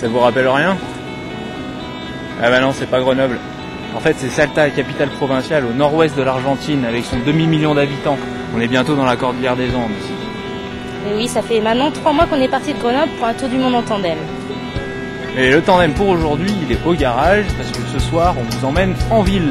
Ça vous rappelle rien Ah bah non, c'est pas Grenoble. En fait, c'est Salta, capitale provinciale au nord-ouest de l'Argentine, avec son demi-million d'habitants. On est bientôt dans la cordillère des Andes ici. Et oui, ça fait maintenant trois mois qu'on est parti de Grenoble pour un tour du monde en tandem. Et le tandem pour aujourd'hui, il est au garage, parce que ce soir, on vous emmène en ville.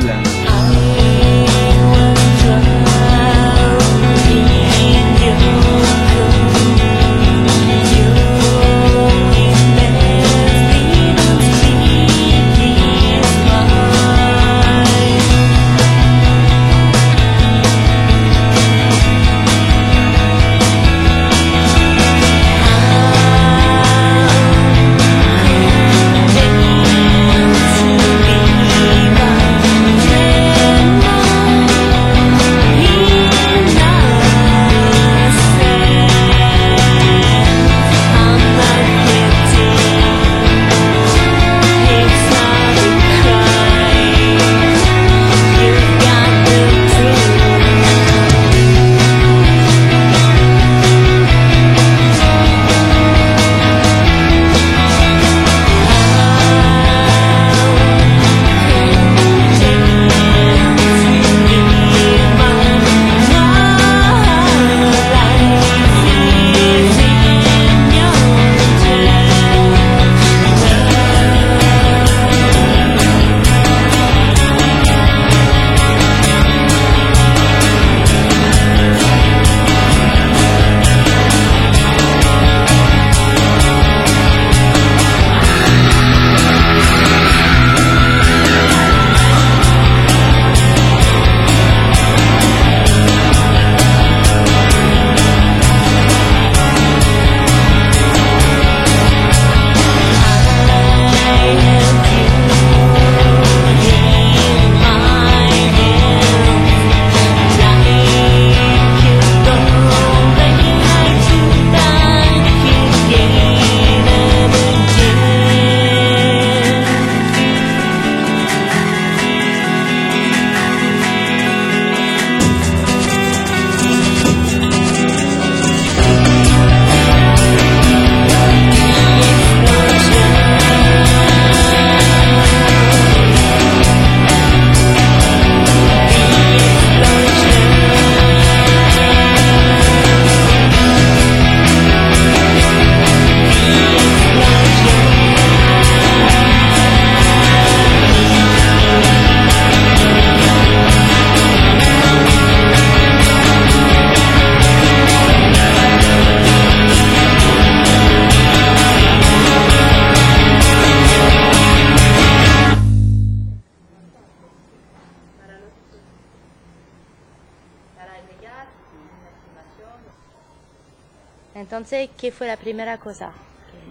Entonces, ¿qué fue la primera cosa?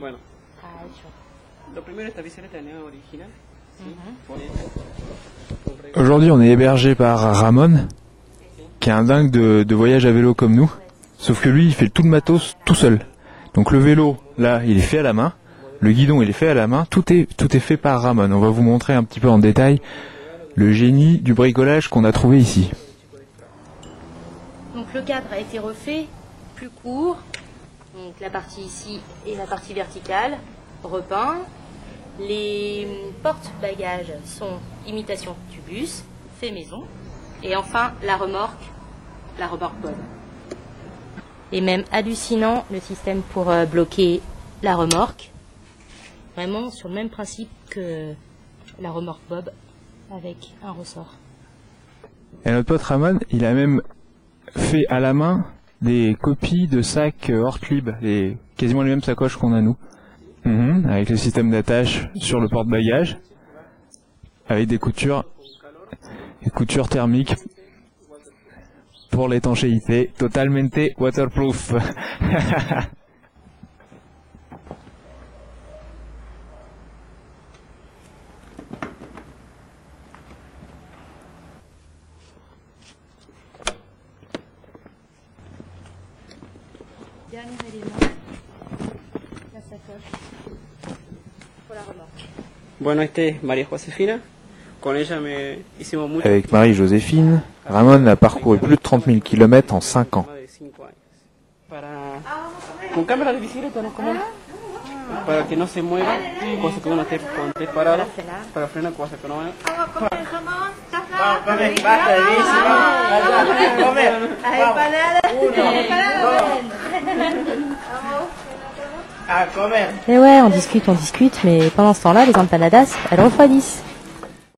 Bueno, que ha hecho? lo primero esta bicicleta es original. Aujourd'hui, on est hébergé par Ramon, qui est un dingue de, de voyage à vélo comme nous. Sauf que lui, il fait tout le matos tout seul. Donc le vélo, là, il est fait à la main. Le guidon, il est fait à la main. Tout est, tout est fait par Ramon. On va vous montrer un petit peu en détail le génie du bricolage qu'on a trouvé ici. Donc le cadre a été refait, plus court. Donc la partie ici et la partie verticale, repeint. Les porte-bagages sont imitation du bus, fait maison. Et enfin la remorque, la remorque Bob. Et même hallucinant le système pour euh, bloquer la remorque. Vraiment sur le même principe que la remorque Bob avec un ressort. Et notre pote Ramon, il a même fait à la main des copies de sacs euh, Hortlib, les, quasiment les mêmes sacoches qu'on a nous. Mhm, avec le système d'attache sur le porte-bagages, avec des coutures, des coutures thermiques pour l'étanchéité, totalement waterproof. Dernier élément, la sacoche. Pour la remorque. Bueno, este es María Josefina. Con ella me hicimos mucho. Avec Marie-Joséphine, Ramon a parcouru plus de 30 000 km en 5 ans. Que no Et ouais, on discute, on discute, mais pendant ce temps-là, les empanadas, elles refroidissent.